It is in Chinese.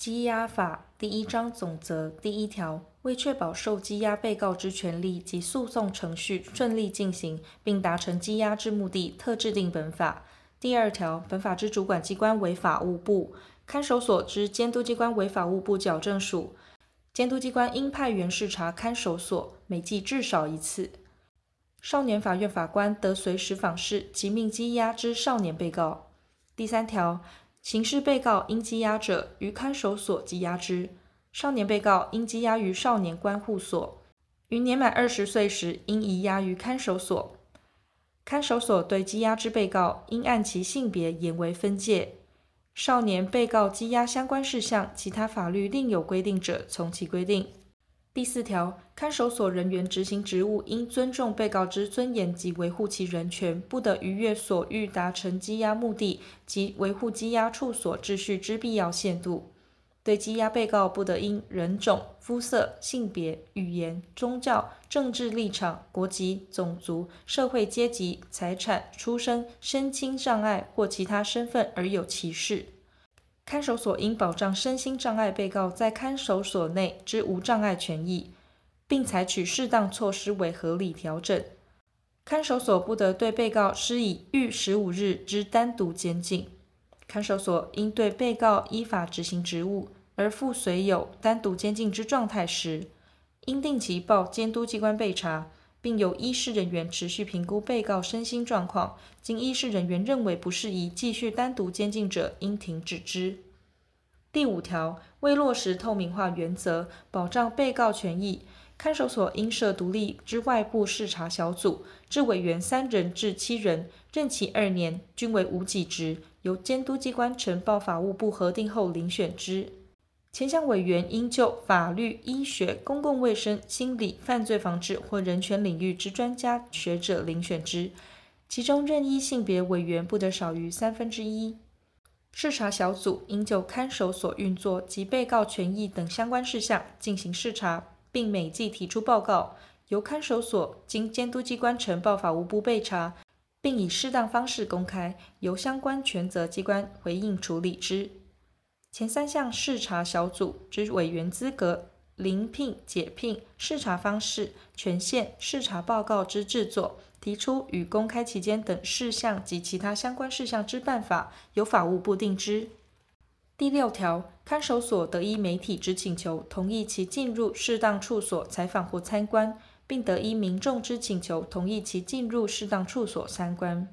羁押法第一章总则第一条，为确保受羁押被告之权利及诉讼程序顺利进行，并达成羁押之目的，特制定本法。第二条，本法之主管机关为法务部，看守所之监督机关为法务部矫正署。监督机关应派员视察看守所，每季至少一次。少年法院法官得随时访视及命羁押之少年被告。第三条，刑事被告应羁押者，于看守所羁押之；少年被告应羁押于少年关护所。于年满二十岁时，应移押于看守所。看守所对羁押之被告，应按其性别严为分界。少年被告羁押相关事项，其他法律另有规定者，从其规定。第四条，看守所人员执行职务，应尊重被告之尊严及维护其人权，不得逾越所欲达成羁押目的及维护羁押处所秩序之必要限度。对羁押被告，不得因人种、肤色、性别、语言、宗教、政治立场、国籍、种族、社会阶级、财产、出生、身心障碍或其他身份而有歧视。看守所应保障身心障碍被告在看守所内之无障碍权益，并采取适当措施为合理调整。看守所不得对被告施以逾十五日之单独监禁。看守所应对被告依法执行职务，而附随有单独监禁之状态时，应定期报监督机关备查，并由医师人员持续评估被告身心状况。经医师人员认为不适宜继续单独监禁者，应停止之。第五条，为落实透明化原则，保障被告权益，看守所应设独立之外部视察小组，至委员三人至七人，任期二年，均为无给职。由监督机关呈报法务部核定后遴选之。前项委员应就法律、医学、公共卫生、心理、犯罪防治或人权领域之专家学者遴选之。其中任意性别委员不得少于三分之一。视察小组应就看守所运作及被告权益等相关事项进行视察，并每季提出报告，由看守所经监督机关呈报法务部备查。并以适当方式公开，由相关权责机关回应处理之。前三项视察小组之委员资格、临聘、解聘、视察方式、权限、视察报告之制作、提出与公开期间等事项及其他相关事项之办法，由法务部定之。第六条，看守所得依媒体之请求，同意其进入适当处所采访或参观。并得依民众之请求，同意其进入适当处所参观。